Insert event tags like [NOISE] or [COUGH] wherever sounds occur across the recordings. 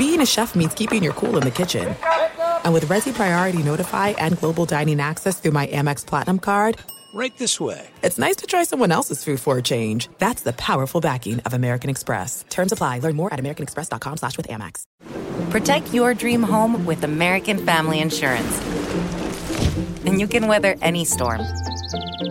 being a chef means keeping your cool in the kitchen. And with Resy Priority Notify and Global Dining Access through my Amex Platinum card, Right this way. it's nice to try someone else's food for a change. That's the powerful backing of American Express. Terms apply. Learn more at americanexpress.com slash with Amex. Protect your dream home with American Family Insurance. And you can weather any storm.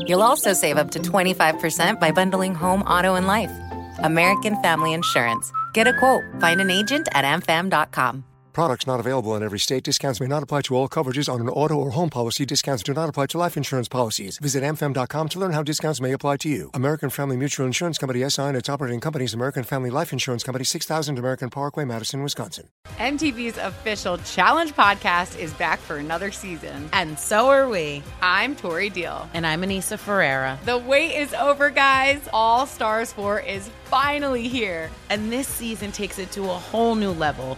You'll also save up to 25% by bundling home, auto, and life. American Family Insurance. Get a quote. Find an agent at amfam.com. Products not available in every state. Discounts may not apply to all coverages on an auto or home policy. Discounts do not apply to life insurance policies. Visit amfam.com to learn how discounts may apply to you. American Family Mutual Insurance Company SI and its operating companies American Family Life Insurance Company 6000 American Parkway, Madison, Wisconsin. MTV's official Challenge podcast is back for another season. And so are we. I'm Tori Deal. And I'm Aneesa Ferreira. The wait is over, guys. All Stars 4 is finally here. And this season takes it to a whole new level.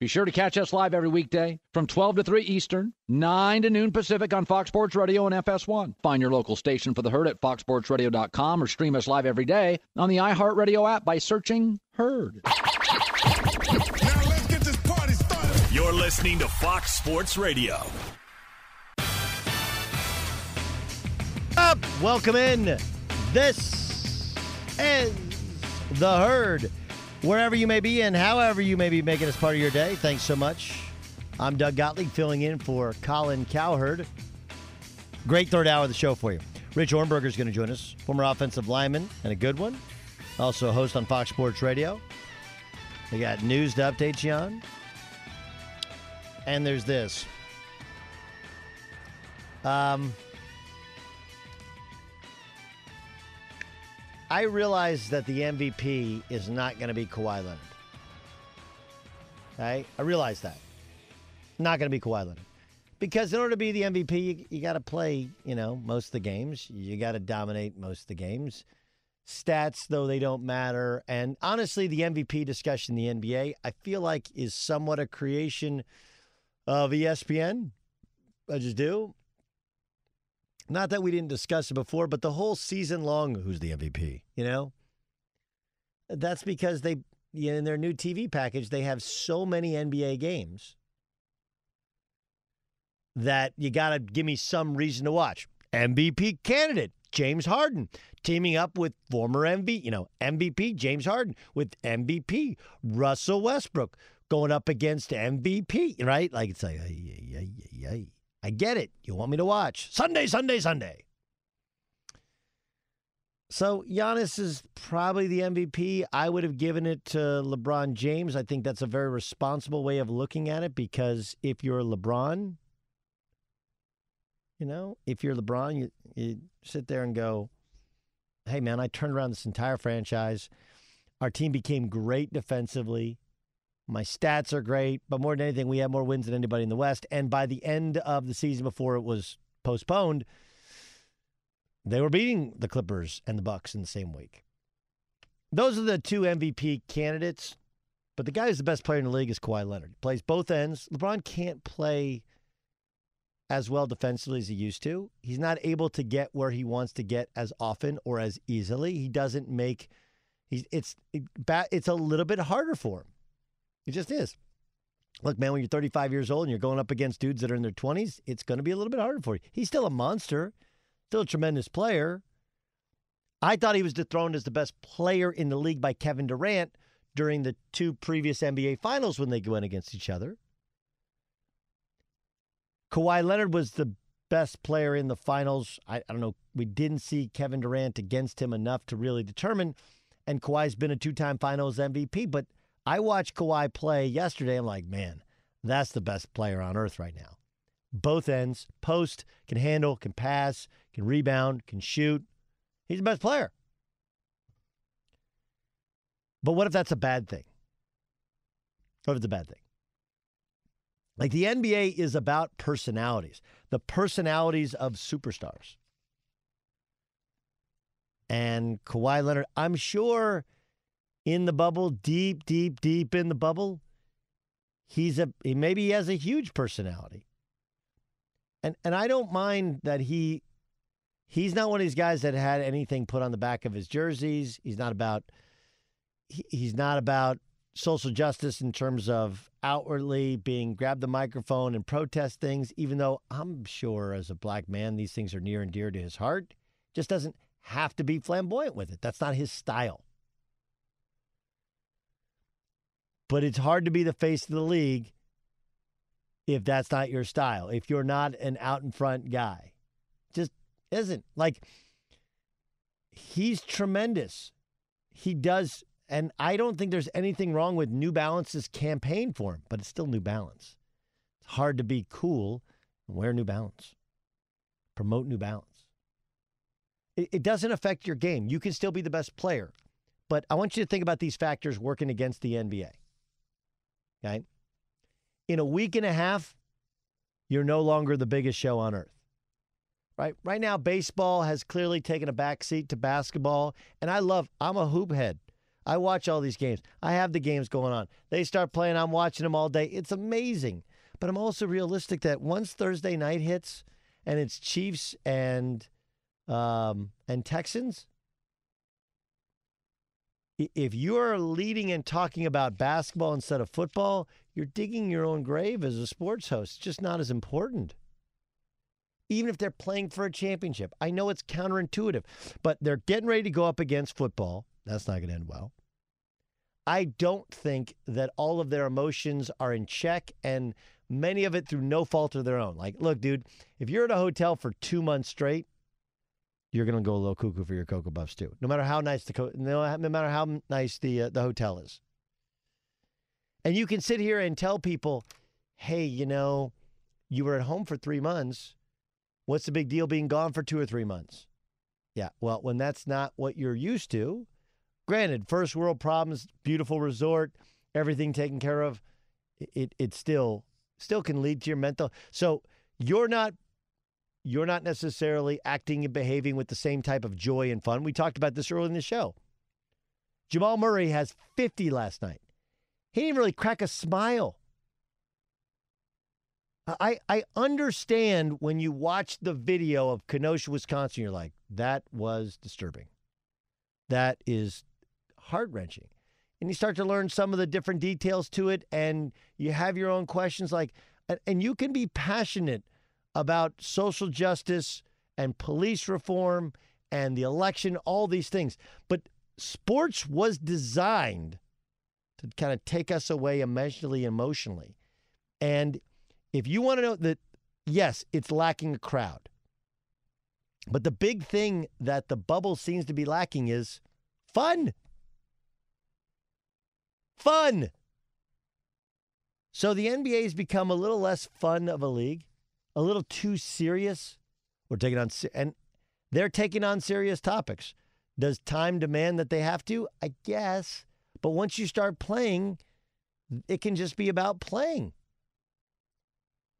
Be sure to catch us live every weekday from 12 to 3 Eastern, 9 to noon Pacific on Fox Sports Radio and FS1. Find your local station for the Herd at foxsportsradio.com or stream us live every day on the iHeartRadio app by searching Herd. Now let's get this party started. You're listening to Fox Sports Radio. Up, welcome in. This is the herd. Wherever you may be and however you may be making this part of your day, thanks so much. I'm Doug Gottlieb filling in for Colin Cowherd. Great third hour of the show for you. Rich Ohrnberger is going to join us, former offensive lineman and a good one. Also host on Fox Sports Radio. We got news to update you on. And there's this. Um, I realize that the MVP is not going to be Kawhi Leonard. Okay? I realize that. Not going to be Kawhi Leonard. Because in order to be the MVP, you, you got to play, you know, most of the games. You got to dominate most of the games. Stats, though they don't matter. And honestly, the MVP discussion in the NBA, I feel like is somewhat a creation of ESPN. I just do. Not that we didn't discuss it before, but the whole season long, who's the MVP? You know, that's because they in their new TV package they have so many NBA games that you got to give me some reason to watch. MVP candidate James Harden teaming up with former MVP, you know, MVP James Harden with MVP Russell Westbrook going up against MVP, right? Like it's like, ay, ay, ay. I get it. You want me to watch Sunday, Sunday, Sunday. So Giannis is probably the MVP. I would have given it to LeBron James. I think that's a very responsible way of looking at it because if you're LeBron, You know, if you're LeBron, you, you sit there and go, hey, man, I turned around this entire franchise. Our team became great defensively. My stats are great, but more than anything, we had more wins than anybody in the West. And by the end of the season before it was postponed, they were beating the Clippers and the Bucks in the same week. Those are the two MVP candidates. But the guy who's the best player in the league is Kawhi Leonard. He plays both ends. LeBron can't play as well defensively as he used to. He's not able to get where he wants to get as often or as easily. He doesn't make he's it's it, it's a little bit harder for him. It just is. Look, man, when you're 35 years old and you're going up against dudes that are in their 20s, it's going to be a little bit harder for you. He's still a monster, still a tremendous player. I thought he was dethroned as the best player in the league by Kevin Durant during the two previous NBA finals when they went against each other. Kawhi Leonard was the best player in the finals. I, I, don't know. We didn't see Kevin Durant against him enough to really determine. And Kawhi's been a two time finals MVP. But I watched Kawhi play yesterday. I'm like, man, that's the best player on earth right now. Both ends, post, can handle, can pass, can rebound, can shoot. He's the best player. But what if that's a bad thing? What if it's a bad thing? Like the NBA is about personalities, the personalities of superstars. And Kawhi Leonard, I'm sure in the bubble, deep, deep, deep in the bubble, he's a maybe he has a huge personality. And and I don't mind that he he's not one of these guys that had anything put on the back of his jerseys. He's not about he's not about social justice in terms of outwardly being grab the microphone and protest things, even though I'm sure as a black man, these things are near and dear to his heart. Just doesn't have to be flamboyant with it. That's not his style. But it's hard to be the face of the league if that's not your style, if you're not an out in front guy. Just isn't. Like, he's tremendous. He does and I don't think there's anything wrong with New Balance's campaign for him, but it's still New Balance. It's hard to be cool and wear New Balance, promote New Balance. It, it doesn't affect your game. You can still be the best player. But I want you to think about these factors working against the NBA. Okay? In a week and a half, you're no longer the biggest show on earth. Right? Right now, baseball has clearly taken a backseat to basketball. And I love, I'm a hoop head. I watch all these games. I have the games going on. They start playing, I'm watching them all day. It's amazing. But I'm also realistic that once Thursday night hits and it's Chiefs and um, and Texans, if you're leading and talking about basketball instead of football, you're digging your own grave as a sports host. It's just not as important. Even if they're playing for a championship. I know it's counterintuitive, but they're getting ready to go up against football. That's not going to end well. I don't think that all of their emotions are in check and many of it through no fault of their own. Like, look, dude, if you're at a hotel for two months straight, you're going to go a little cuckoo for your Cocoa Puffs too. No matter how nice the co- no, no matter how nice the uh, the hotel is. And you can sit here and tell people, "Hey, you know, you were at home for 3 months. What's the big deal being gone for 2 or 3 months?" Yeah, well, when that's not what you're used to, Granted, first world problems, beautiful resort, everything taken care of. It it still still can lead to your mental. So you're not you're not necessarily acting and behaving with the same type of joy and fun. We talked about this early in the show. Jamal Murray has 50 last night. He didn't really crack a smile. I, I understand when you watch the video of Kenosha, Wisconsin, you're like, that was disturbing. That is heart wrenching. And you start to learn some of the different details to it, and you have your own questions. Like, and you can be passionate about social justice and police reform and the election, all these things. But sports was designed to kind of take us away emotionally, emotionally. And if you want to know that, yes, it's lacking a crowd. But the big thing that the bubble seems to be lacking is fun fun. So the NBA has become a little less fun of a league, a little too serious. We're taking on, and they're taking on serious topics. Does time demand that they have to? I guess. But once you start playing, it can just be about playing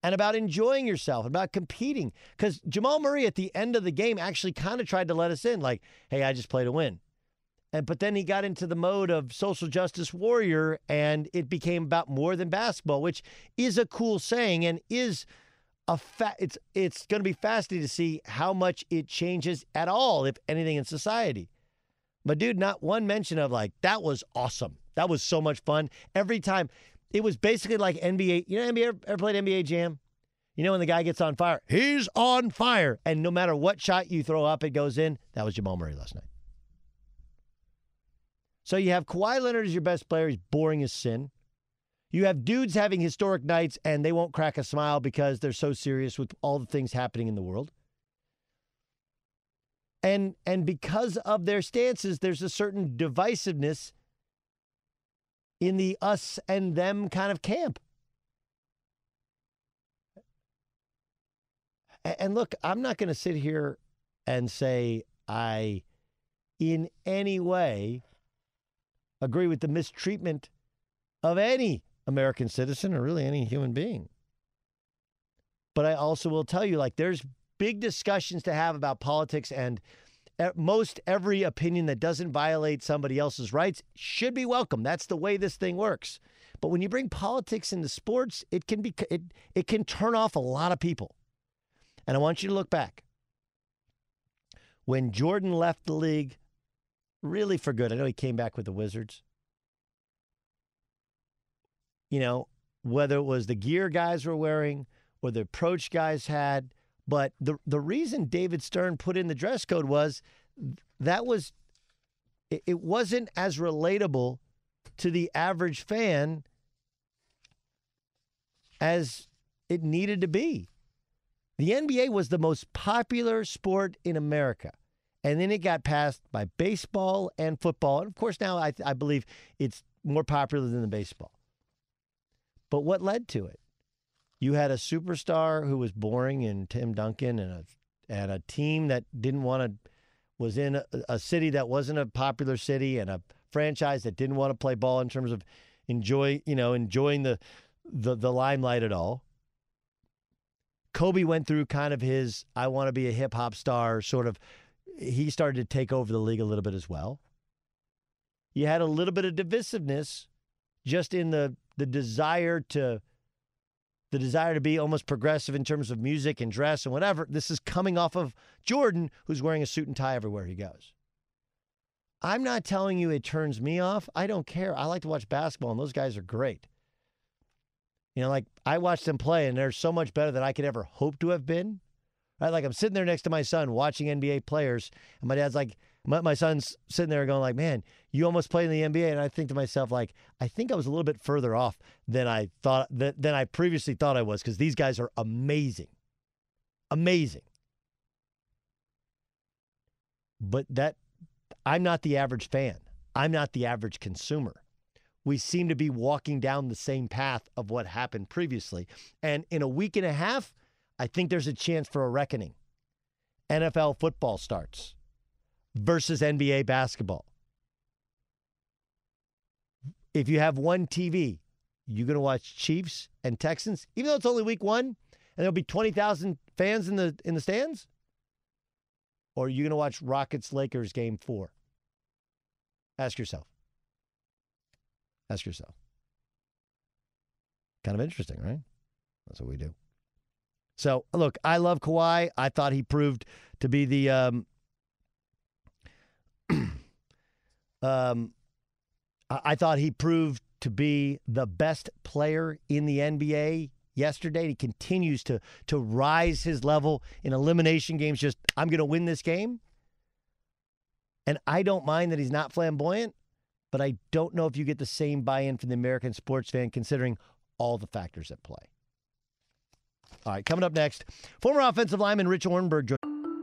and about enjoying yourself, about competing. Because Jamal Murray at the end of the game actually kind of tried to let us in, like, hey, I just play to win. And but then he got into the mode of social justice warrior and it became about more than basketball, which is a cool saying and is a fa- it's it's going to be fascinating to see how much it changes at all if anything in society. But dude, not one mention of like that was awesome. That was so much fun. Every time it was basically like NBA. You know, NBA ever, ever played NBA Jam? You know when the guy gets on fire, he's on fire, and no matter what shot you throw up, it goes in. That was Jamal Murray last night. So you have Kawhi Leonard as your best player. He's boring as sin. You have dudes having historic nights and they won't crack a smile because they're so serious with all the things happening in the world. And and because of their stances, there's a certain divisiveness in the us and them kind of camp. And look, I'm not going to sit here and say I, in any way, agree with the mistreatment of any American citizen or really any human being. But I also will tell you like, there's big discussions to have about politics, and eh, most every opinion that doesn't violate somebody else's rights should be welcome. That's the way this thing works. But when you bring politics into sports, it can be it, it can turn off a lot of people. And I want you to look back. When Jordan left the league, really for good. I know he came back with the Wizards. You know, whether it was the gear guys were wearing or the approach guys had, but the the reason David Stern put in the dress code was that was it, wasn't as relatable to the average fan as it needed to be. The NBA was the most popular sport in America. And then it got passed by baseball and football. And of course, now I, I believe it's more popular than the baseball. But what led to it? You had a superstar who was boring in Tim Duncan and a, and a team that didn't want to, was in a, a city that wasn't a popular city and a franchise that didn't want to play ball in terms of enjoy, you know, enjoying the, the, the limelight at all. Kobe went through kind of his I want to be a hip hop star sort of he started to take over the league a little bit as well. You had a little bit of divisiveness just in the the desire to the desire to be almost progressive in terms of music and dress and whatever. This is coming off of Jordan, who's wearing a suit and tie everywhere he goes. I'm not telling you it turns me off. I don't care. I like to watch basketball, and those guys are great. You know, like I watched them play, and they're so much better than I could ever hope to have been. Right? Like I'm sitting there next to my son watching NBA players, and my dad's like, my, my son's sitting there going like, "Man, you almost played in the NBA," and I think to myself like, I think I was a little bit further off than I thought that than I previously thought I was because these guys are amazing, amazing. But that I'm not the average fan. I'm not the average consumer we seem to be walking down the same path of what happened previously. And in a week and a half, I think there's a chance for a reckoning. NFL football starts versus NBA basketball. If you have one TV, you're going to watch Chiefs and Texans, even though it's only week one, and there'll be twenty thousand fans in the in the stands, or are you going to watch Rockets Lakers game four? Ask yourself. Ask yourself. Kind of interesting, right? That's what we do. So, look, I love Kawhi. I thought he proved to be the um, [CLEARS THROAT] um, I thought he proved to be the best player in the NBA yesterday. He continues to to rise his level in elimination games. Just I'm going to win this game, and I don't mind that he's not flamboyant but I don't know if you get the same buy in from the American sports fan considering all the factors at play. All right, coming up next, former offensive lineman Rich Ohrnberg.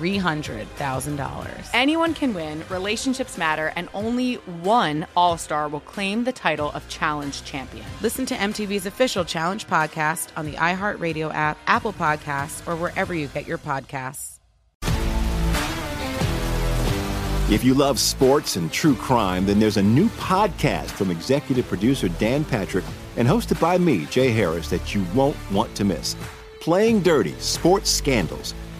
$300,000. Anyone can win, relationships matter, and only one All Star will claim the title of Challenge Champion. Listen to MTV's official Challenge podcast on the iHeartRadio app, Apple Podcasts, or wherever you get your podcasts. If you love sports and true crime, then there's a new podcast from executive producer Dan Patrick and hosted by me, Jay Harris, that you won't want to miss. Playing Dirty Sports Scandals.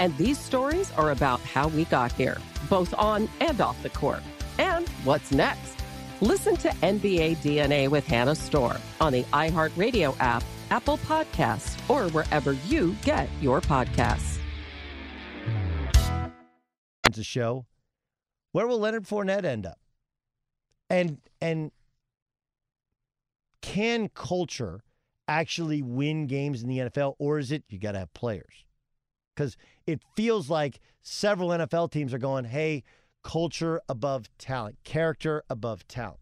And these stories are about how we got here, both on and off the court. And what's next? Listen to NBA DNA with Hannah Storm on the iHeartRadio app, Apple Podcasts, or wherever you get your podcasts. It's a show. Where will Leonard Fournette end up? And and can culture actually win games in the NFL, or is it you got to have players? Because it feels like several NFL teams are going, hey, culture above talent, character above talent.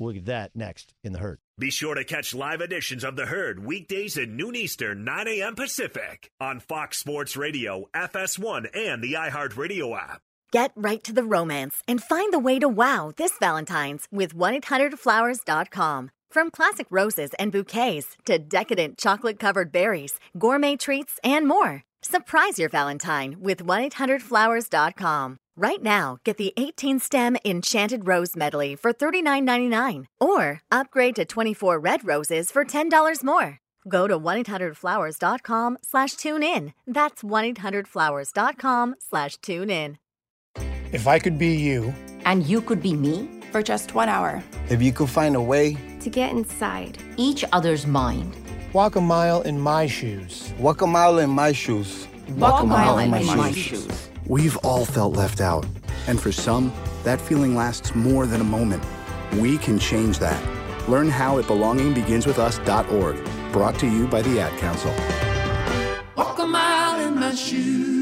We'll get that next in the herd. Be sure to catch live editions of The Herd weekdays at noon Eastern, 9 a.m. Pacific on Fox Sports Radio, FS1, and the iHeartRadio app. Get right to the romance and find the way to wow this Valentine's with 1-800-Flowers.com. From classic roses and bouquets to decadent chocolate-covered berries, gourmet treats, and more. Surprise your Valentine with 1-800-Flowers.com. Right now, get the 18-stem Enchanted Rose Medley for $39.99 or upgrade to 24 red roses for $10 more. Go to 1-800-Flowers.com slash tune in. That's 1-800-Flowers.com slash tune in. If I could be you. And you could be me for just one hour. If you could find a way to get inside each other's mind. Walk a mile in my shoes. Walk a mile in my shoes. Walk, Walk a mile, mile in, my, my shoes. shoes. We've all felt left out. And for some, that feeling lasts more than a moment. We can change that. Learn how at belongingbeginswithus.org. Brought to you by the Ad Council. Walk a mile in my shoes.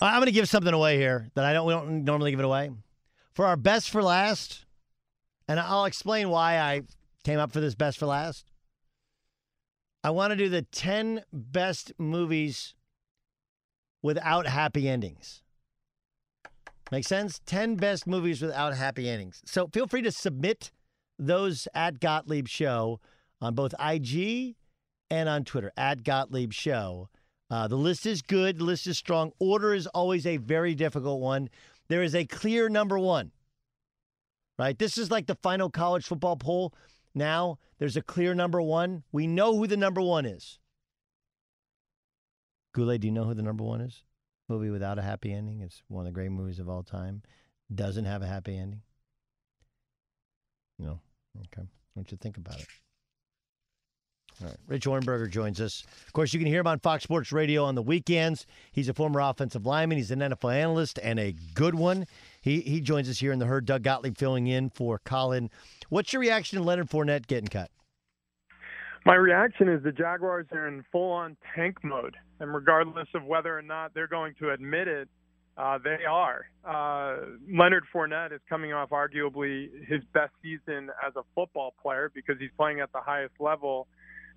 I'm going to give something away here that I don't we don't normally give it away. For our best for last, and I'll explain why I came up for this best for last. I want to do the 10 best movies without happy endings. Make sense? 10 best movies without happy endings. So feel free to submit those at Gottlieb Show on both IG and on Twitter, at Gottlieb Show. Uh, the list is good. The list is strong. Order is always a very difficult one. There is a clear number one, right? This is like the final college football poll. Now there's a clear number one. We know who the number one is. Goulet, do you know who the number one is? Movie without a happy ending. It's one of the great movies of all time. Doesn't have a happy ending. No. Okay. What don't you think about it? All right. Rich Ohrnberger joins us. Of course, you can hear him on Fox Sports Radio on the weekends. He's a former offensive lineman. He's an NFL analyst and a good one. He he joins us here in the herd. Doug Gottlieb filling in for Colin. What's your reaction to Leonard Fournette getting cut? My reaction is the Jaguars are in full-on tank mode, and regardless of whether or not they're going to admit it, uh, they are. Uh, Leonard Fournette is coming off arguably his best season as a football player because he's playing at the highest level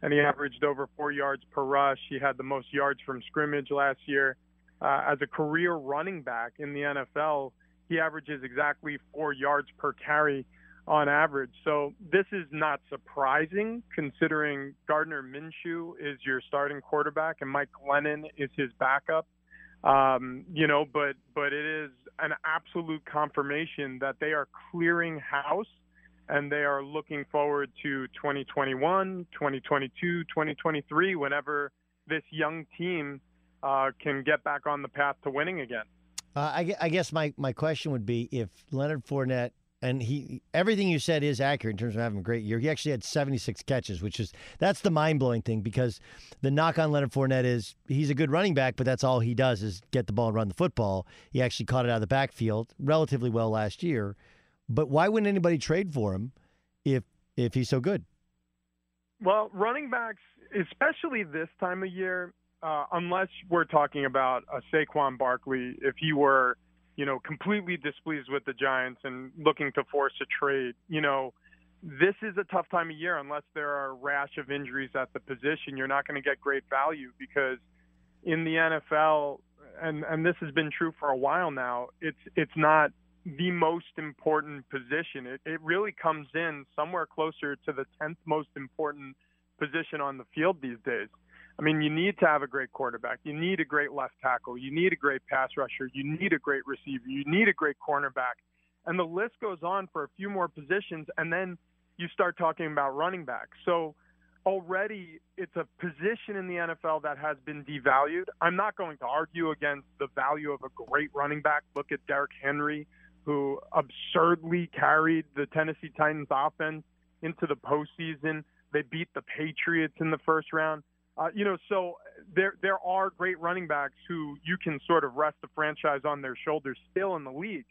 and he averaged over four yards per rush. He had the most yards from scrimmage last year. Uh, as a career running back in the NFL, he averages exactly four yards per carry on average. So this is not surprising considering Gardner Minshew is your starting quarterback and Mike Glennon is his backup. Um, you know, but but it is an absolute confirmation that they are clearing house and they are looking forward to 2021, 2022, 2023, whenever this young team uh, can get back on the path to winning again. Uh, I, I, guess my, my question would be if Leonard Fournette and he everything you said is accurate in terms of having a great year. He actually had 76 catches, which is that's the mind blowing thing because the knock on Leonard Fournette is he's a good running back, but that's all he does is get the ball and run the football. He actually caught it out of the backfield relatively well last year. But why wouldn't anybody trade for him if if he's so good? Well, running backs, especially this time of year, uh, unless we're talking about a Saquon Barkley, if he were, you know, completely displeased with the Giants and looking to force a trade, you know, this is a tough time of year unless there are a rash of injuries at the position. You're not going to get great value because in the NFL, and and this has been true for a while now. It's it's not the most important position. It, it really comes in somewhere closer to the 10th most important position on the field these days. I mean, you need to have a great quarterback. You need a great left tackle. You need a great pass rusher. You need a great receiver. You need a great cornerback. And the list goes on for a few more positions. And then you start talking about running back. So already it's a position in the NFL that has been devalued. I'm not going to argue against the value of a great running back. Look at Derrick Henry who absurdly carried the Tennessee Titans offense into the postseason. They beat the Patriots in the first round. Uh, you know, so there there are great running backs who you can sort of rest the franchise on their shoulders still in the league,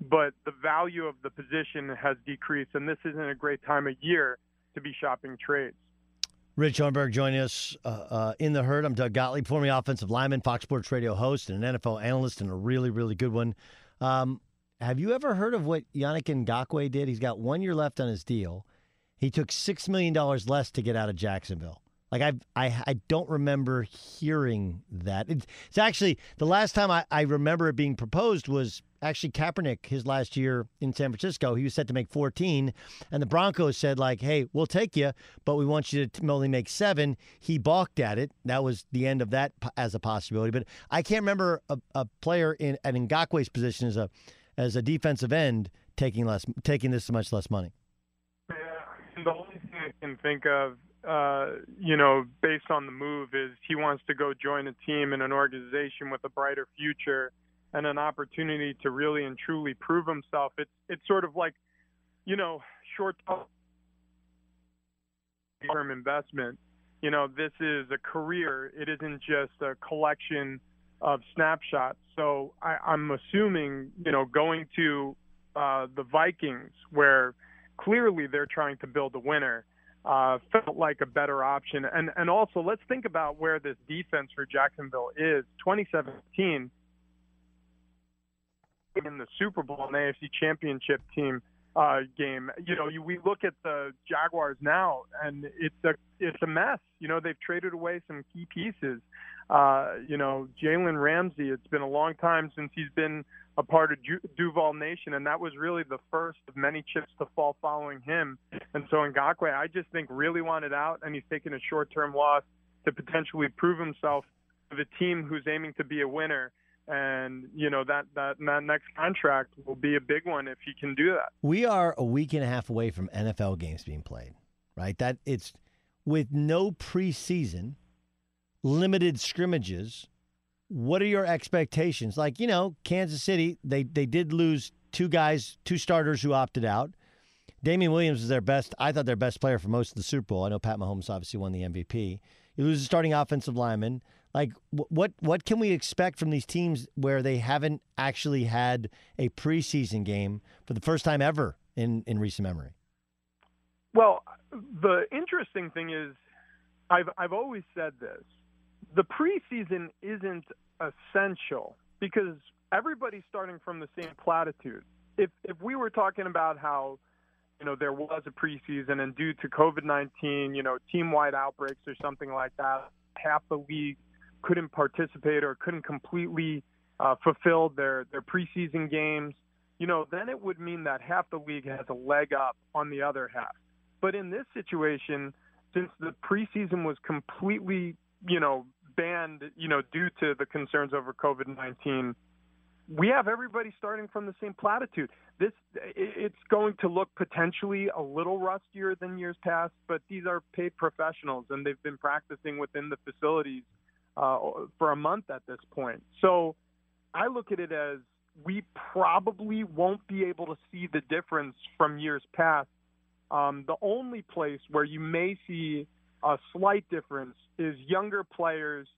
but the value of the position has decreased, and this isn't a great time of year to be shopping trades. Rich Hornberg joining us uh, uh, in the herd. I'm Doug Gottlieb, former offensive lineman, Fox Sports Radio host, and an NFL analyst, and a really, really good one. Um, have you ever heard of what Yannick Ngakoue did? He's got one year left on his deal. He took six million dollars less to get out of Jacksonville. Like I, I, I don't remember hearing that. It's, it's actually the last time I, I remember it being proposed was actually Kaepernick his last year in San Francisco. He was set to make 14, and the Broncos said like, "Hey, we'll take you, but we want you to only make seven. He balked at it. That was the end of that as a possibility. But I can't remember a, a player in an Ngakoue's position as a as a defensive end taking less taking this much less money. Yeah, the only thing I can think of uh, you know, based on the move, is he wants to go join a team in an organization with a brighter future and an opportunity to really and truly prove himself. It's it's sort of like, you know, short term investment. You know, this is a career. It isn't just a collection of snapshots. So I, I'm assuming, you know, going to uh, the Vikings, where clearly they're trying to build a winner uh, felt like a better option. And and also let's think about where this defense for Jacksonville is. 2017 in the Super Bowl and AFC Championship team uh, game. You know, you, we look at the Jaguars now, and it's a it's a mess. You know, they've traded away some key pieces. Uh, you know, Jalen Ramsey. It's been a long time since he's been a part of Duval Nation, and that was really the first of many chips to fall following him. And so Ngakoue, I just think, really wanted out, and he's taken a short-term loss to potentially prove himself to the team who's aiming to be a winner. And you know that that that next contract will be a big one if he can do that. We are a week and a half away from NFL games being played, right? That it's with no preseason, limited scrimmages what are your expectations? Like, you know, Kansas City, they they did lose two guys, two starters who opted out. Damien Williams is their best. I thought their best player for most of the Super Bowl. I know Pat Mahomes obviously won the MVP. You lose a starting offensive lineman. Like, what what can we expect from these teams where they haven't actually had a preseason game for the first time ever in in recent memory? Well, the interesting thing is, I've I've always said this the preseason isn't essential because everybody's starting from the same platitude. If if we were talking about how you know there was a preseason and due to COVID-19, you know, team-wide outbreaks or something like that, half the league couldn't participate or couldn't completely uh, fulfill their their preseason games, you know, then it would mean that half the league has a leg up on the other half. But in this situation, since the preseason was completely, you know, banned, you know, due to the concerns over COVID-19, we have everybody starting from the same platitude. This it's going to look potentially a little rustier than years past, but these are paid professionals and they've been practicing within the facilities uh, for a month at this point. So I look at it as we probably won't be able to see the difference from years past. Um, the only place where you may see a slight difference is younger players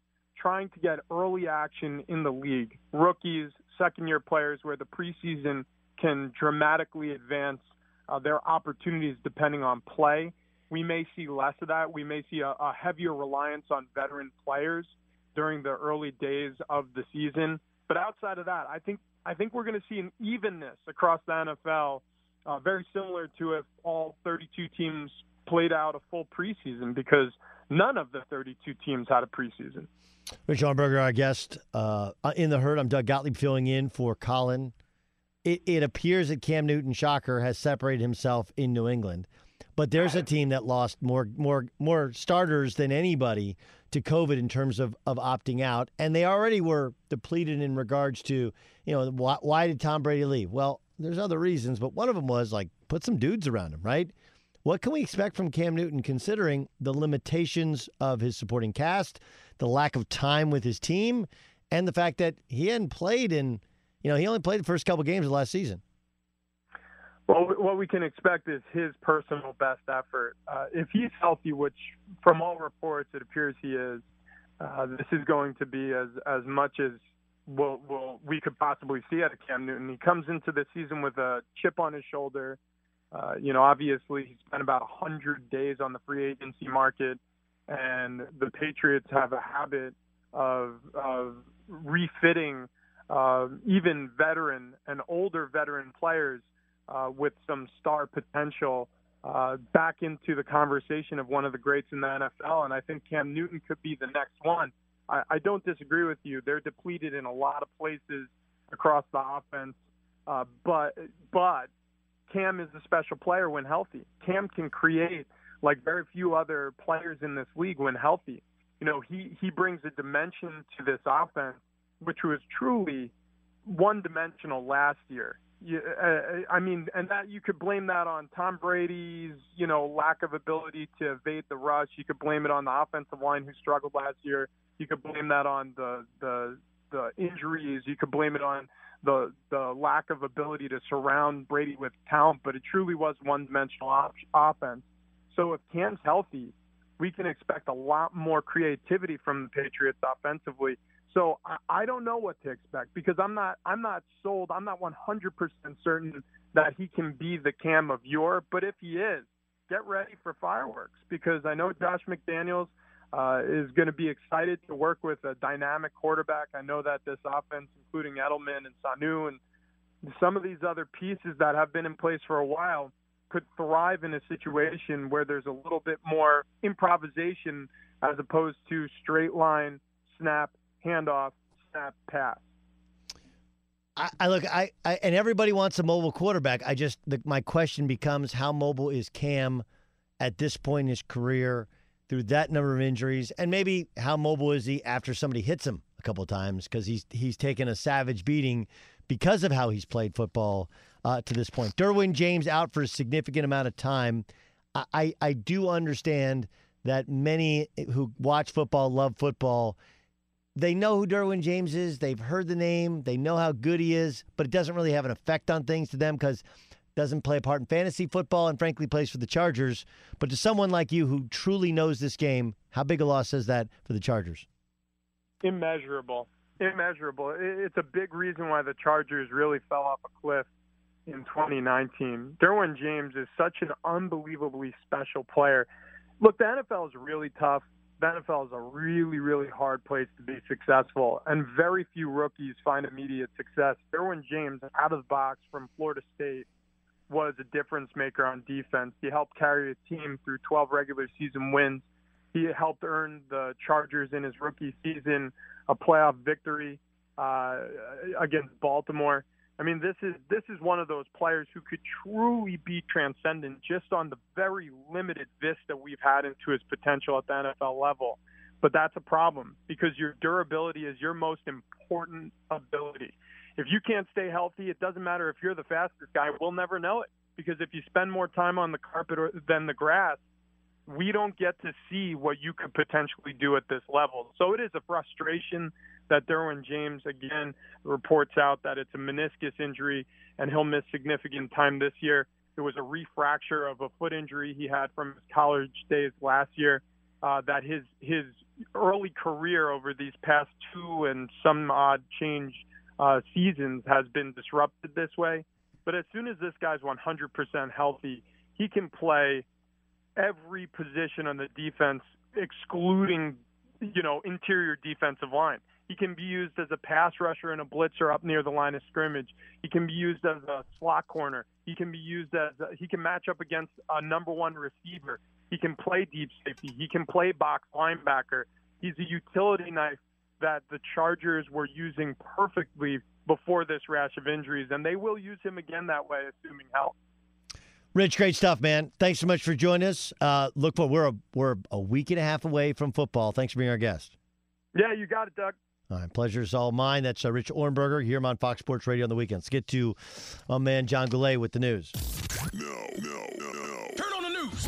trying to get early action in the league. Rookies, second year players, where the preseason can dramatically advance uh, their opportunities depending on play. We may see less of that. We may see a, a heavier reliance on veteran players during the early days of the season. But outside of that, I think I think we're going to see an evenness across the NFL, uh, very similar to if all 32 teams played out a full preseason because none of the 32 teams had a preseason. Rich Ohrnberger, our guest uh, in the herd. I'm Doug Gottlieb filling in for Colin. It, it appears that Cam Newton, shocker, has separated himself in New England. But there's a team that lost more more more starters than anybody to COVID in terms of, of opting out, and they already were depleted in regards to you know why, why did Tom Brady leave? Well, there's other reasons, but one of them was like put some dudes around him, right? What can we expect from Cam Newton considering the limitations of his supporting cast, the lack of time with his team, and the fact that he hadn't played in, you know, he only played the first couple games of last season? Well, what we can expect is his personal best effort. Uh, if he's healthy, which from all reports it appears he is, uh, this is going to be as as much as we'll, we'll, we could possibly see out of Cam Newton. He comes into the season with a chip on his shoulder. Uh, you know, obviously he spent about 100 days on the free agency market, and the Patriots have a habit of of refitting uh, even veteran and older veteran players uh, with some star potential uh, back into the conversation of one of the greats in the NFL. And I think Cam Newton could be the next one. I, I don't disagree with you. They're depleted in a lot of places across the offense, uh, but but Cam is a special player when healthy. Cam can create like very few other players in this league when healthy. You know, he he brings a dimension to this offense which was truly one dimensional last year. You, uh, I mean, and that you could blame that on Tom Brady's, you know, lack of ability to evade the rush. You could blame it on the offensive line who struggled last year. You could blame that on the the the injuries. You could blame it on the the lack of ability to surround Brady with talent. But it truly was one-dimensional op- offense. So if Cam's healthy, we can expect a lot more creativity from the Patriots offensively. So I, I don't know what to expect because I'm not I'm not sold. I'm not 100% certain that he can be the Cam of yore. But if he is, get ready for fireworks because I know Josh McDaniels uh, is going to be excited to work with a dynamic quarterback. I know that this offense, including Edelman and Sanu and some of these other pieces that have been in place for a while, could thrive in a situation where there's a little bit more improvisation as opposed to straight line snap handoff, snap, pass. I, I look, I, I, and everybody wants a mobile quarterback. I just, the, my question becomes, how mobile is Cam at this point in his career through that number of injuries, and maybe how mobile is he after somebody hits him a couple of times because he's he's taken a savage beating because of how he's played football uh, to this point. Derwin James out for a significant amount of time. I, I do understand that many who watch football love football they know who Derwin James is. They've heard the name. They know how good he is, but it doesn't really have an effect on things to them because doesn't play a part in fantasy football and frankly plays for the Chargers. But to someone like you who truly knows this game, how big a loss is that for the Chargers? Immeasurable. Immeasurable. It's a big reason why the Chargers really fell off a cliff in 2019. Derwin James is such an unbelievably special player. Look, the NFL is really tough the NFL is a really, really hard place to be successful, and very few rookies find immediate success. Derwin James, out of the box from Florida State, was a difference maker on defense. He helped carry a team through 12 regular season wins. He helped earn the Chargers in his rookie season a playoff victory uh, against Baltimore. I mean, this is this is one of those players who could truly be transcendent just on the very limited vista we've had into his potential at the NFL level. But that's a problem because your durability is your most important ability. If you can't stay healthy, it doesn't matter if you're the fastest guy. We'll never know it because if you spend more time on the carpet or, than the grass, we don't get to see what you could potentially do at this level. So it is a frustration that Derwin James again reports out that it's a meniscus injury and he'll miss significant time this year. It was a refracture of a foot injury he had from his college days last year. Uh, that his his early career over these past two and some odd change uh, seasons has been disrupted this way. But as soon as this guy's 100% healthy, he can play every position on the defense, excluding you know interior defensive line. He can be used as a pass rusher and a blitzer up near the line of scrimmage. He can be used as a slot corner. He can be used as a, he can match up against a number one receiver. He can play deep safety. He can play box linebacker. He's a utility knife that the Chargers were using perfectly before this rash of injuries, and they will use him again that way, assuming health. Rich, great stuff, man. Thanks so much for joining us. Uh, look, for we're a, we're a week and a half away from football. Thanks for being our guest. Yeah, you got it, Doug. All right, pleasure is all mine. That's uh, Rich Ohrnberger here on Fox Sports Radio on the weekends. Let's get to my man John Goulet with the news. No, no, no, no. Turn on the news.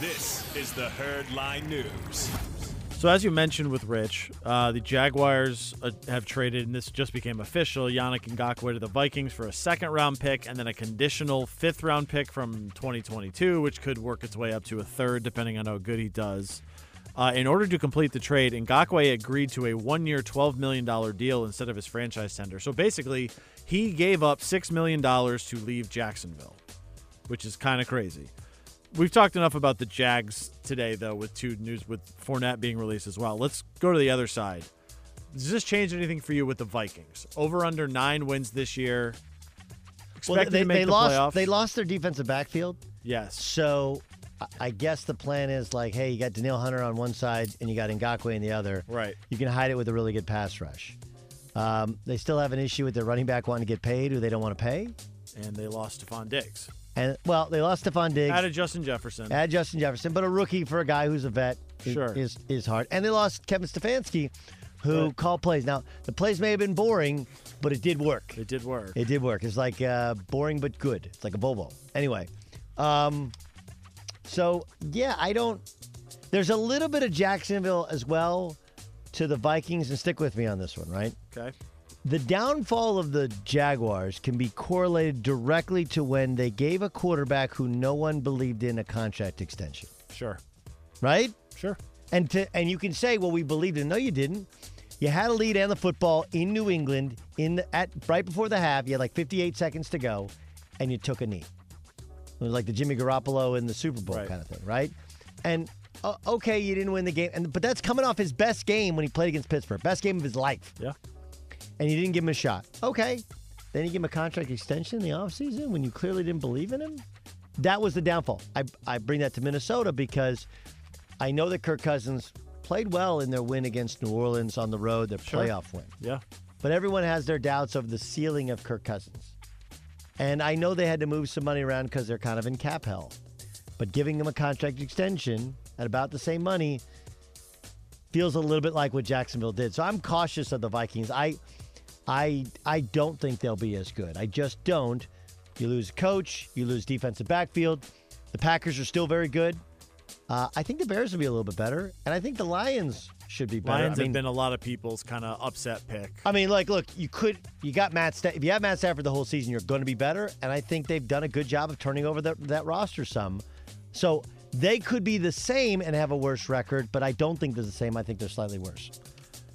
This is the Herd Line News. So as you mentioned with Rich, uh, the Jaguars uh, have traded, and this just became official. Yannick Ngakoue to the Vikings for a second round pick, and then a conditional fifth round pick from 2022, which could work its way up to a third, depending on how good he does. Uh, in order to complete the trade, Ngakoue agreed to a one-year, $12 million deal instead of his franchise tender. So basically, he gave up $6 million to leave Jacksonville, which is kind of crazy. We've talked enough about the Jags today, though, with two news with Fournette being released as well. Let's go to the other side. Does this change anything for you with the Vikings? Over under nine wins this year. Well, they, they the lost. playoffs. They lost their defensive backfield. Yes. So I- guess the plan is like, hey, you got Danielle Hunter on one side and you got Ngakoue in the other. Right. You can hide it with a really good pass rush. Um, they still have an issue with their running back wanting to get paid, who they don't want to pay. and they lost Stefon Diggs. And well, they lost Stefon Diggs. Added Justin Jefferson. Add Justin Jefferson, but a rookie for a guy who's a vet is, Sure. is, is hard. And they lost Kevin Stefanski, who called plays. Now, the plays may have been boring, but it did work. It did work. It did work. It's like uh, boring but good. It's like a Volvo. Anyway, um, so yeah, I don't. There's a little bit of Jacksonville as well to the Vikings, and stick with me on this one, right? Okay. The downfall of the Jaguars can be correlated directly to when they gave a quarterback who no one believed in a contract extension. Sure. Right? Sure. And to and you can say, well, we believed in. No, you didn't. You had a lead and the football in New England in the, at right before the half. You had like 58 seconds to go, and you took a knee. It was like the Jimmy Garoppolo in the Super Bowl Right. kind of thing, right? And uh, okay, you didn't win the game, and but that's coming off his best game when he played against Pittsburgh, best game of his life. Yeah. And you didn't give him a shot. Okay. Then you give him a contract extension in the offseason when you clearly didn't believe in him. That was the downfall. I, I bring that to Minnesota because I know that Kirk Cousins played well in their win against New Orleans on the road, their Sure. playoff win. Yeah. But everyone has their doubts of the ceiling of Kirk Cousins. And I know they had to move some money around because they're kind of in cap hell. But giving them a contract extension at about the same money feels a little bit like what Jacksonville did. So I'm cautious of the Vikings. I I I don't think they'll be as good. I just don't. You lose a coach, you lose defensive backfield. The Packers are still very good. Uh, I think the Bears will be a little bit better, and I think the Lions should be better. Lions I mean, have been a lot of people's kind of upset pick. I mean, like, look, you could, you got Matt. Sta- if you have Matt Stafford the whole season, you're going to be better, and I think they've done a good job of turning over that that roster some. So they could be the same and have a worse record, but I don't think they're the same. I think they're slightly worse.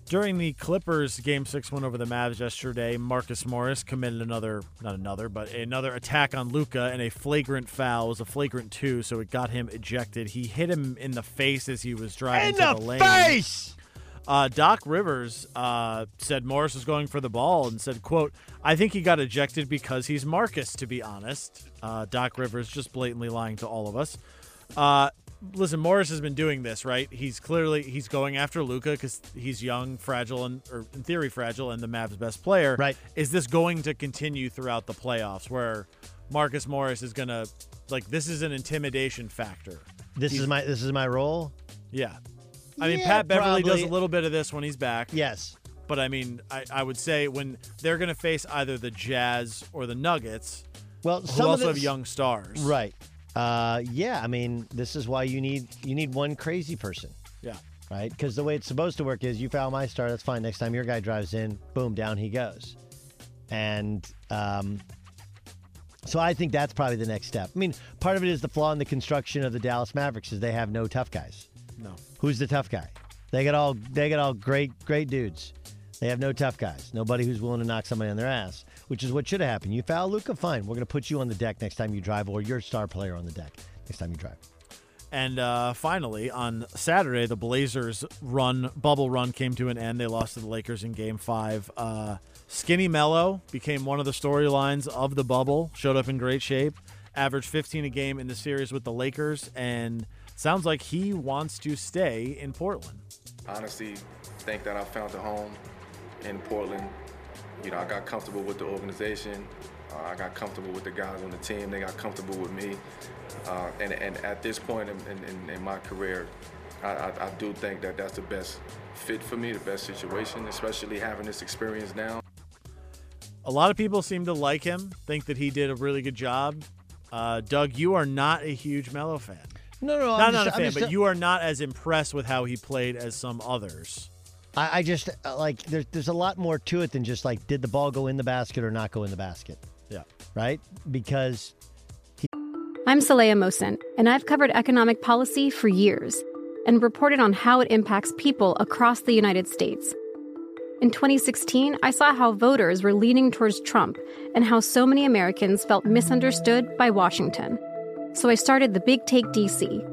During the Clippers game six win over the Mavs yesterday, Marcus Morris committed another, not another, but another attack on Luka and a flagrant foul. It was a flagrant two, so it got him ejected. He hit him in the face as he was driving In to the the lane. face! Uh, Doc Rivers uh, said Morris was going for the ball and said, "quote I think he got ejected because he's Marcus. To be honest, uh, Doc Rivers just blatantly lying to all of us. Listen, Morris has been doing this right. He's clearly he's going after Luka because he's young, fragile, and or in theory fragile, and the Mavs' best player. Right? Is this going to continue throughout the playoffs where Marcus Morris is gonna like this is an intimidation factor? This He's- is my this is my role. yeah. I mean, Pat Beverley does a little bit of this when he's back. Yes. But I mean, I, I would say when they're going to face either the Jazz or the Nuggets, Well, who some of also have young stars. Right. Uh, yeah. I mean, this is why you need you need one crazy person. Yeah. Right. Because the way it's supposed to work is you foul my star. That's fine. Next time your guy drives in, boom, down he goes. And um, so I think that's probably the next step. I mean, part of it is the flaw in the construction of the Dallas Mavericks is they have no tough guys. No. Who's the tough guy? They got all they got all great great dudes. They have no tough guys. Nobody who's willing to knock somebody on their ass, which is what should have happened. You foul Luka, fine. We're going to put you on the deck next time you drive, or your star player on the deck next time you drive. And uh, finally, on Saturday, the Blazers' run bubble run came to an end. They lost to the Lakers in Game Five. Uh, Skinny Melo became one of the storylines of the bubble. Showed up in great shape. Averaged 15 a game in the series with the Lakers, and sounds like he wants to stay in Portland. honestly think that I found a home in Portland. You know, I got comfortable with the organization. Uh, I got comfortable with the guys on the team. They got comfortable with me. Uh, and, and at this point in, in, in my career, I, I, I do think that that's the best fit for me, the best situation, especially having this experience now. A lot of people seem to like him, think that he did a really good job. Uh, Doug, you are not a huge Melo fan. No, no, not I'm not just- a I'm fan, just but you are not as impressed with how he played as some others. I, I just uh, like there's there's a lot more to it than just like did the ball go in the basket or not go in the basket. Yeah. Right? Because he- I'm Saleha Mohsin, and I've covered economic policy for years and reported on how it impacts people across the United States. In 2016, I saw how voters were leaning towards Trump and how so many Americans felt misunderstood by Washington. So I started the Big Take DC.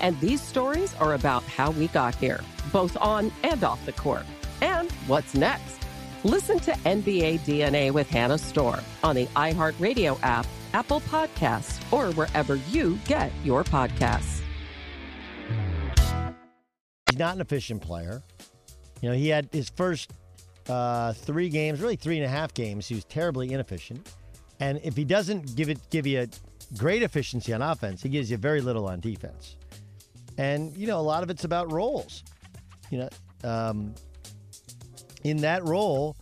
And these stories are about how we got here, both on and off the court. And what's next? Listen to NBA DNA with Hannah Storm on the iHeartRadio app, Apple Podcasts, or wherever you get your podcasts. he's not an efficient player. You know, he had his first uh, three games, really three and a half games. He was terribly inefficient. And if he doesn't give it give you a great efficiency on offense, he gives you very little on defense. And you know, a lot of it's about roles. You know, um, in that role,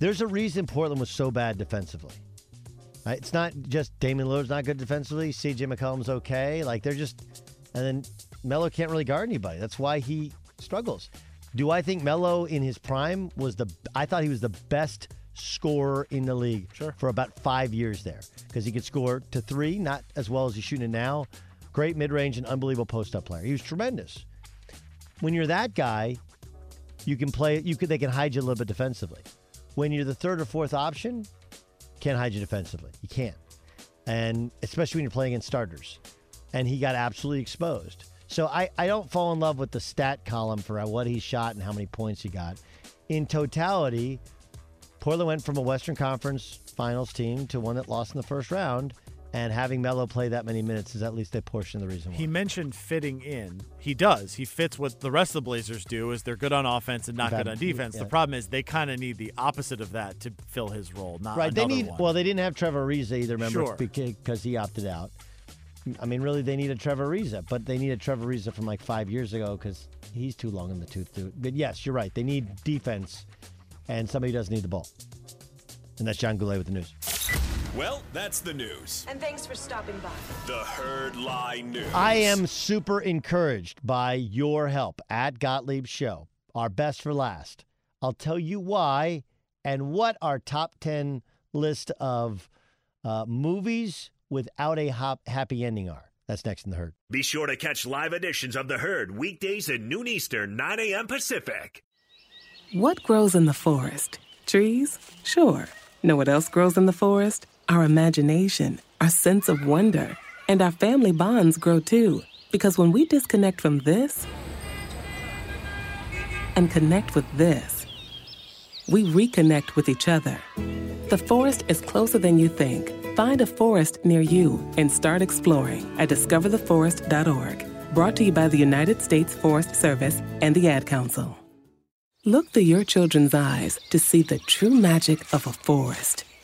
there's a reason Portland was so bad defensively. Right? It's not just Damian Lillard's not good defensively. CJ McCollum's okay. Like they're just, and then Melo can't really guard anybody. That's why he struggles. Do I think Melo in his prime was the? I thought he was the best scorer in the league sure. for about five years there because he could score to three, not as well as he's shooting now. Great mid range and unbelievable post up player. He was tremendous. When you're that guy, you can play. You could they can hide you a little bit defensively. When you're the third or fourth option, can't hide you defensively. You can't, and especially when you're playing against starters. And he got absolutely exposed. So I, I don't fall in love with the stat column for what he shot and how many points he got. In totality, Portland went from a Western Conference Finals team to one that lost in the first round. And having Melo play that many minutes is at least a portion of the reason why. He mentioned fitting in. He does. He fits what the rest of the Blazers do is they're good on offense and not Okay. good on defense. Yeah. The problem is they kind of need the opposite of that to fill his role, not right. They need one. well, they didn't have Trevor Ariza either. Remember, Sure. because he opted out. I mean, really, they needed Trevor Ariza, but they needed Trevor Ariza from like five years ago because he's too long in the tooth. To, but yes, you're right. They need defense, and somebody does need the ball, and that's John Goulet with the news. Well, that's the news. And thanks for stopping by. The Herd Lie News. I am super encouraged by your help at Gottlieb Show. Our best for last. I'll tell you why and what our top 10 list of uh, movies without a hop- happy ending are. That's next in the herd. Be sure to catch live editions of The Herd weekdays at noon Eastern, 9 a.m. Pacific. What grows in the forest? Trees? Sure. Know what else grows in the forest? Our imagination, our sense of wonder, and our family bonds grow too. Because when we disconnect from this and connect with this, we reconnect with each other. The forest is closer than you think. Find a forest near you and start exploring at discovertheforest.org. Brought to you by the United States Forest Service and the Ad Council. Look through your children's eyes to see the true magic of a forest.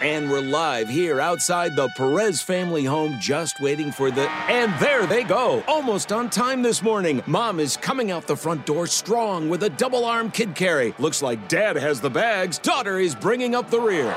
And we're live here outside the Perez family home, just waiting for the. And there they go! Almost on time this morning. Mom is coming out the front door strong with a double arm kid carry. Looks like dad has the bags. Daughter is bringing up the rear.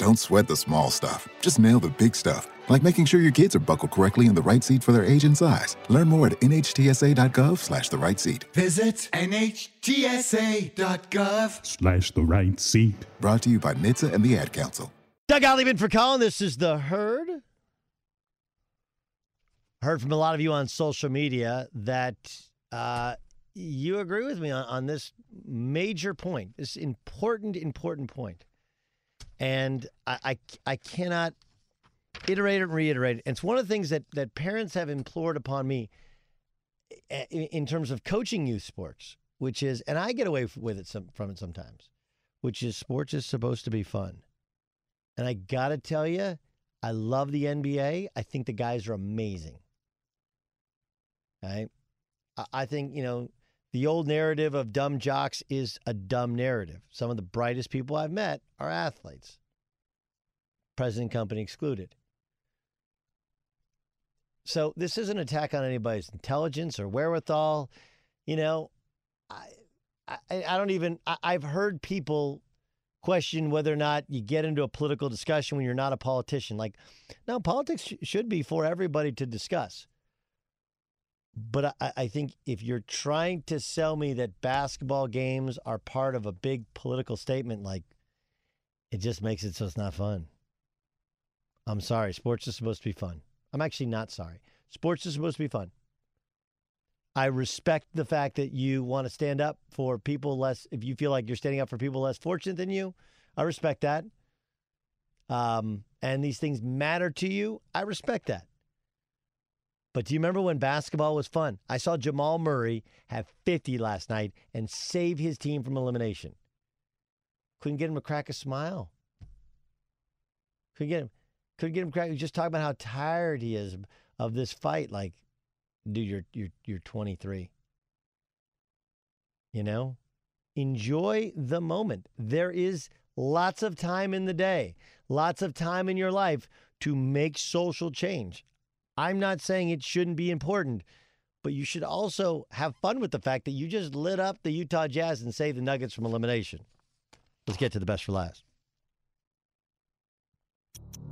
Don't sweat the small stuff. Just nail the big stuff, like making sure your kids are buckled correctly in the right seat for their age and size. Learn more at nhtsa.gov slash the right seat. Visit NHTSA.gov. Slash the right seat. Brought to you by NHTSA and the Ad Council. Doug Gottlieb for Colin. This is the herd. Heard from a lot of you on social media that uh, you agree with me on, on this major point, this important, important point. And I, I, I cannot iterate it and reiterate it. It's one of the things that, that parents have implored upon me eh, in, in terms of coaching youth sports, which is, and I get away with it some, from it sometimes, which is sports is supposed to be fun. And I got to tell you, I love the NBA. I think the guys are amazing. Right? I- I think, you know, the old narrative of dumb jocks is a dumb narrative. Some of the brightest people I've met are athletes, president company excluded. So this isn't an attack on anybody's intelligence or wherewithal. You know, I, I, I don't even, I, I've heard people question whether or not you get into a political discussion when you're not a politician. Like, no, politics sh- should be for everybody to discuss. But I, I think if you're trying to sell me that basketball games are part of a big political statement, like, it just makes it so it's not fun. I'm sorry. Sports is supposed to be fun. I'm actually not sorry. Sports is supposed to be fun. I respect the fact that you want to stand up for people less, if you feel like you're standing up for people less fortunate than you, I respect that. Um, and these things matter to you, I respect that. But do you remember when basketball was fun? I saw Jamal Murray have 50 last night and save his team from elimination. Couldn't get him to crack a smile. Couldn't get him. Couldn't get him crack. Just talking about how tired he is of this fight. Like, dude, you're you're you're 23. You know, enjoy the moment. There is lots of time in the day, lots of time in your life to make social change. I'm not saying it shouldn't be important, but you should also have fun with the fact that you just lit up the Utah Jazz and saved the Nuggets from elimination. Let's get to the best for last.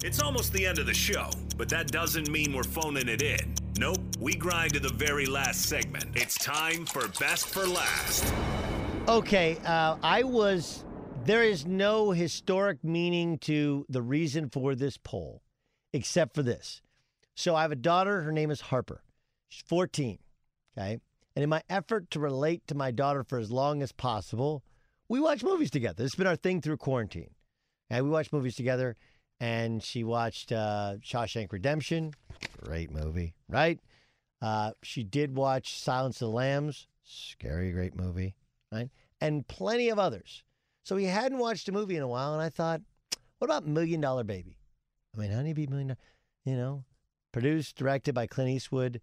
It's almost the end of the show, but that doesn't mean we're phoning it in. Nope, we grind to the very last segment. It's time for Best for Last. Okay, uh, I was. There is no historic meaning to the reason for this poll, except for this. So I have a daughter. Her name is Harper. She's 14. Okay. And in my effort to relate to my daughter for as long as possible, we watch movies together. It's been our thing through quarantine. And we watch movies together. And she watched uh, Shawshank Redemption. Great movie, right? Uh, she did watch Silence of the Lambs. Scary, great movie, right? And plenty of others. So we hadn't watched a movie in a while. And I thought, what about Million Dollar Baby? I mean, Honey Bee Million Dollar, you know, produced, directed by Clint Eastwood,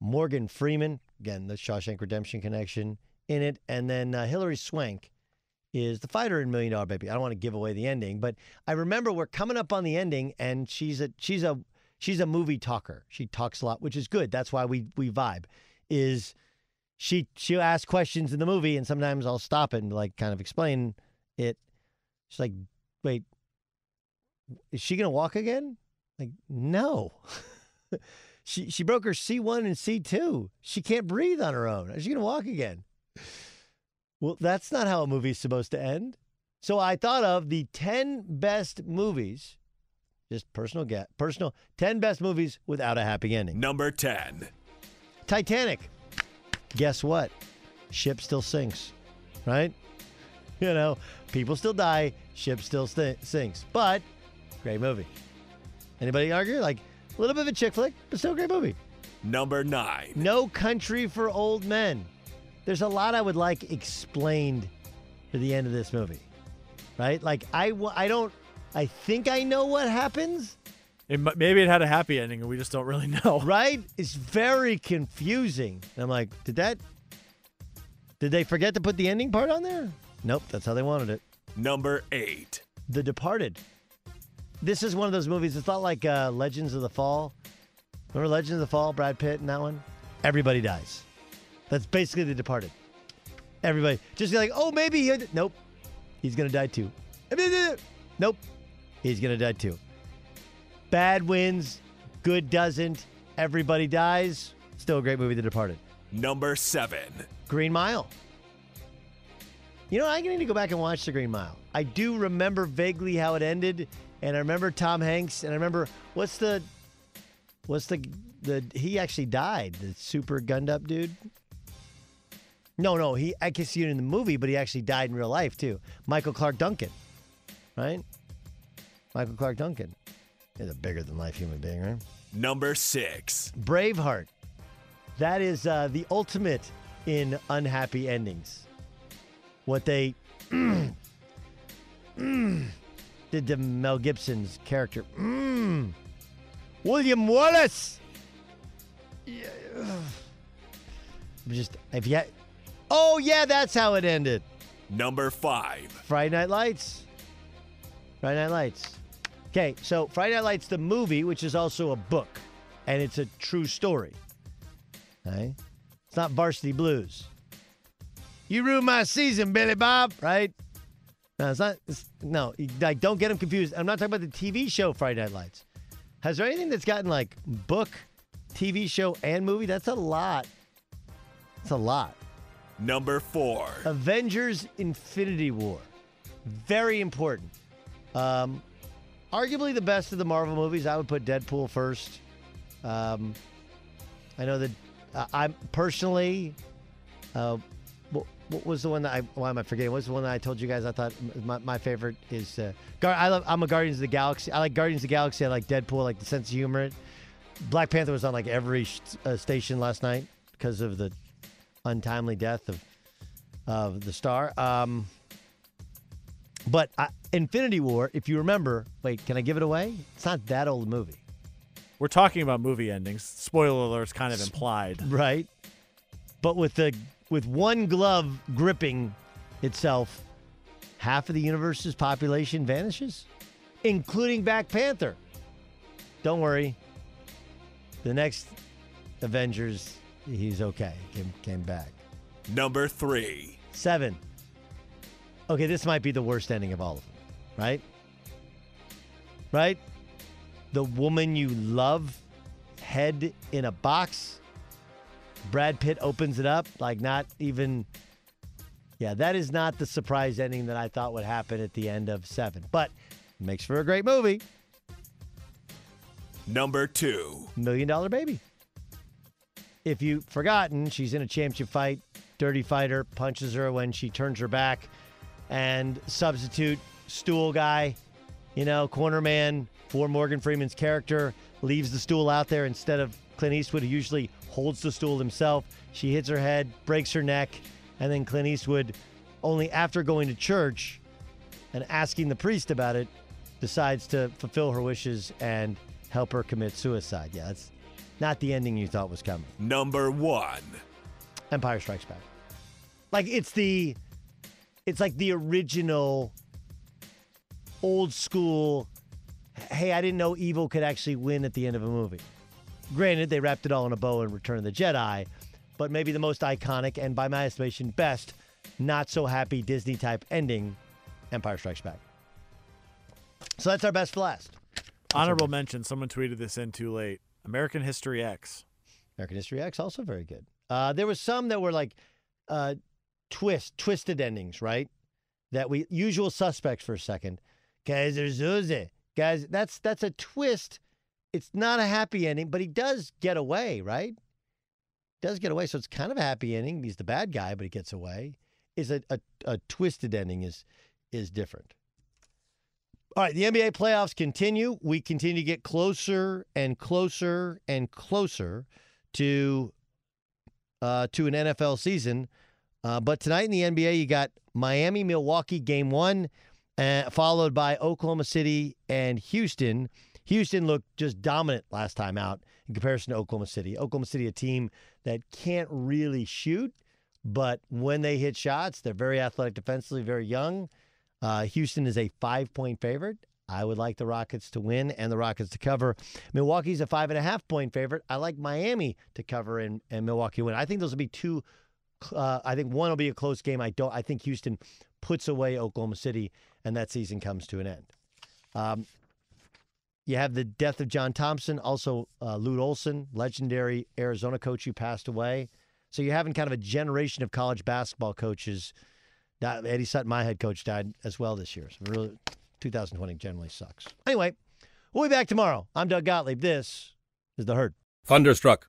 Morgan Freeman, again, the Shawshank Redemption connection in it, and then uh, Hilary Swank is the fighter in Million Dollar Baby. I don't want to give away the ending, but I remember we're coming up on the ending, and she's a she's a she's a movie talker. She talks a lot, which is good. That's why we we vibe. Is she she'll ask questions in the movie, and sometimes I'll stop it and like kind of explain it. She's like, "Wait, is she gonna walk again?" Like, no. [LAUGHS] [LAUGHS] she she broke her C one and C two. She can't breathe on her own. Is she gonna walk again? Well, that's not how a movie's supposed to end. So I thought of the ten best movies, just personal get personal ten best movies without a happy ending. Number 10. Titanic. Guess what? Ship still sinks, right? You know, people still die, ship still st- sinks. But great movie. Anybody argue? Like a little bit of a chick flick, but still a great movie. Number 9. No Country for Old Men. There's a lot I would like explained to the end of this movie, right? Like I, I don't, I think I know what happens, It, maybe it had a happy ending and we just don't really [LAUGHS] know. right? It's very confusing. And I'm like, did that, did they forget to put the ending part on there? Nope, that's how they wanted it. Number 8. The Departed. This is one of those movies. It's not like uh, Legends of the Fall. Remember Legends of the Fall? Brad Pitt in that one. Everybody dies. That's basically The Departed. Everybody just be like, oh, maybe he. Nope, he's gonna die too. Nope, he's gonna die too. Bad wins, good doesn't. Everybody dies. Still a great movie, The Departed. Number 7. Green Mile. You know, I need to go back and watch The Green Mile. I do remember vaguely how it ended, and I remember Tom Hanks, and I remember what's the, what's the, the he actually died, the super gunned up dude. No, no, he I can see it in the movie, but he actually died in real life too. Michael Clarke Duncan, right? Michael Clarke Duncan is a bigger than life human being, right? Number 6. Braveheart. That is uh, the ultimate in unhappy endings. What they [CLEARS THROAT] did to Mel Gibson's character. Mm. William Wallace. Yeah. I'm Just if you. Oh yeah, that's how it ended. Number 5. Friday Night Lights. Friday Night Lights. Okay, so Friday Night Lights, the movie, which is also a book, and it's a true story. Okay? It's not Varsity Blues. You ruined my season, Billy Bob, right? No, it's not. It's, no, like don't get them confused. I'm not talking about the TV show Friday Night Lights. Has there anything that's gotten like book, TV show, and movie? That's a lot. That's a lot. Number four. Avengers Infinity War. Very important. Um, arguably the best of the Marvel movies. I would put Deadpool first. Um, I know that uh, I'm personally. Uh, what, was the one that I? Why am I forgetting? What was the one that I told you guys? I thought my, my favorite is. Uh, Gar- I love. I'm a Guardians of the Galaxy. I like Guardians of the Galaxy. I like Deadpool. I like the sense of humor. Black Panther was on like every sh- uh, station last night because of the untimely death of of the star. Um, but I, Infinity War, if you remember, wait, can I give it away? It's not that old a movie, We're talking about movie endings. Spoiler alerts kind of implied. right? But with the with one glove gripping itself, half of the universe's population vanishes, including Black Panther. Don't worry. The next Avengers, he's okay. Came, came back. Number three. Seven. Okay, this might be the worst ending of all of them, right? Right? The woman you love, head in a box. Brad Pitt opens it up, like not even. Yeah, that is not the surprise ending that I thought would happen at the end of seven, but makes for a great movie. Number two Million Dollar Baby. If you've forgotten, she's in a championship fight. Dirty fighter punches her when she turns her back, and substitute stool guy, you know, corner man for Morgan Freeman's character leaves the stool out there instead of Clint Eastwood, who usually holds the stool himself. She hits her head, breaks her neck, and then Clint Eastwood, only after going to church and asking the priest about it, decides to fulfill her wishes and help her commit suicide. Yeah, that's not the ending you thought was coming. Number one. Empire Strikes Back. Like it's the it's like the original old school hey, I didn't know evil could actually win at the end of a movie. Granted, they wrapped it all in a bow in Return of the Jedi, but maybe the most iconic and by my estimation best not so happy Disney type ending Empire Strikes Back. So that's our best for last. Honorable mention. Someone tweeted this in too late. American History X. American History X also very good. Uh, there was some that were like uh, twist, twisted endings, right? That we usual suspects for a second. Keyser Söze. Guys, that's that's a twist. It's not a happy ending, but he does get away, right? Does get away, so it's kind of a happy ending. He's the bad guy, but he gets away. Is a, a, a twisted ending is is different. All right, the NBA playoffs continue. We continue to get closer and closer and closer to uh, to an NFL season. Uh, but tonight in the NBA, you got Miami, Milwaukee, game one, uh, followed by Oklahoma City and Houston. Houston looked just dominant last time out in comparison to Oklahoma City. Oklahoma City, a team that can't really shoot, but when they hit shots, they're very athletic defensively, very young. Uh, Houston is a five point favorite. I would like the Rockets to win and the Rockets to cover. Milwaukee's a five and a half point favorite. I like Miami to cover and, and Milwaukee win. I think those will be two. Uh, I think one will be a close game. I don't. I think Houston puts away Oklahoma City, and that season comes to an end. Um, you have the death of John Thompson, also uh, Lute Olson, legendary Arizona coach who passed away. So you're having kind of a generation of college basketball coaches. Eddie Sutton, my head coach, died as well this year. So really, 2020 generally sucks. Anyway, we'll be back tomorrow. I'm Doug Gottlieb. This is the herd. Thunderstruck.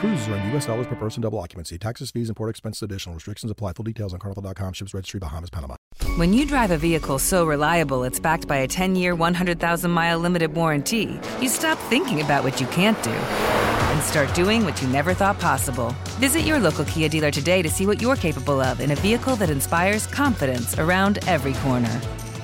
Cruises are in U.S. dollars per person, double occupancy. Taxes, fees, and port expenses additional. Restrictions apply. Full details on carnival.com. Ships registry, Bahamas, Panama. When you drive a vehicle so reliable it's backed by a 10 year, 100,000 mile limited warranty, you stop thinking about what you can't do and start doing what you never thought possible. Visit your local Kia dealer today to see what you're capable of in a vehicle that inspires confidence around every corner.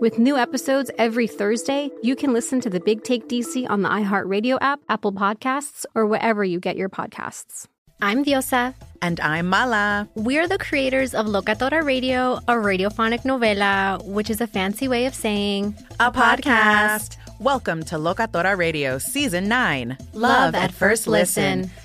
With new episodes every Thursday, you can listen to the Big Take DC on the iHeartRadio app, Apple Podcasts, or wherever you get your podcasts. I'm Diosa. And I'm Mala. We're the creators of Locatora Radio, a radiophonic novela, which is a fancy way of saying a podcast. Welcome to Locatora Radio Season 9 Love, love at, at, First listen. listen.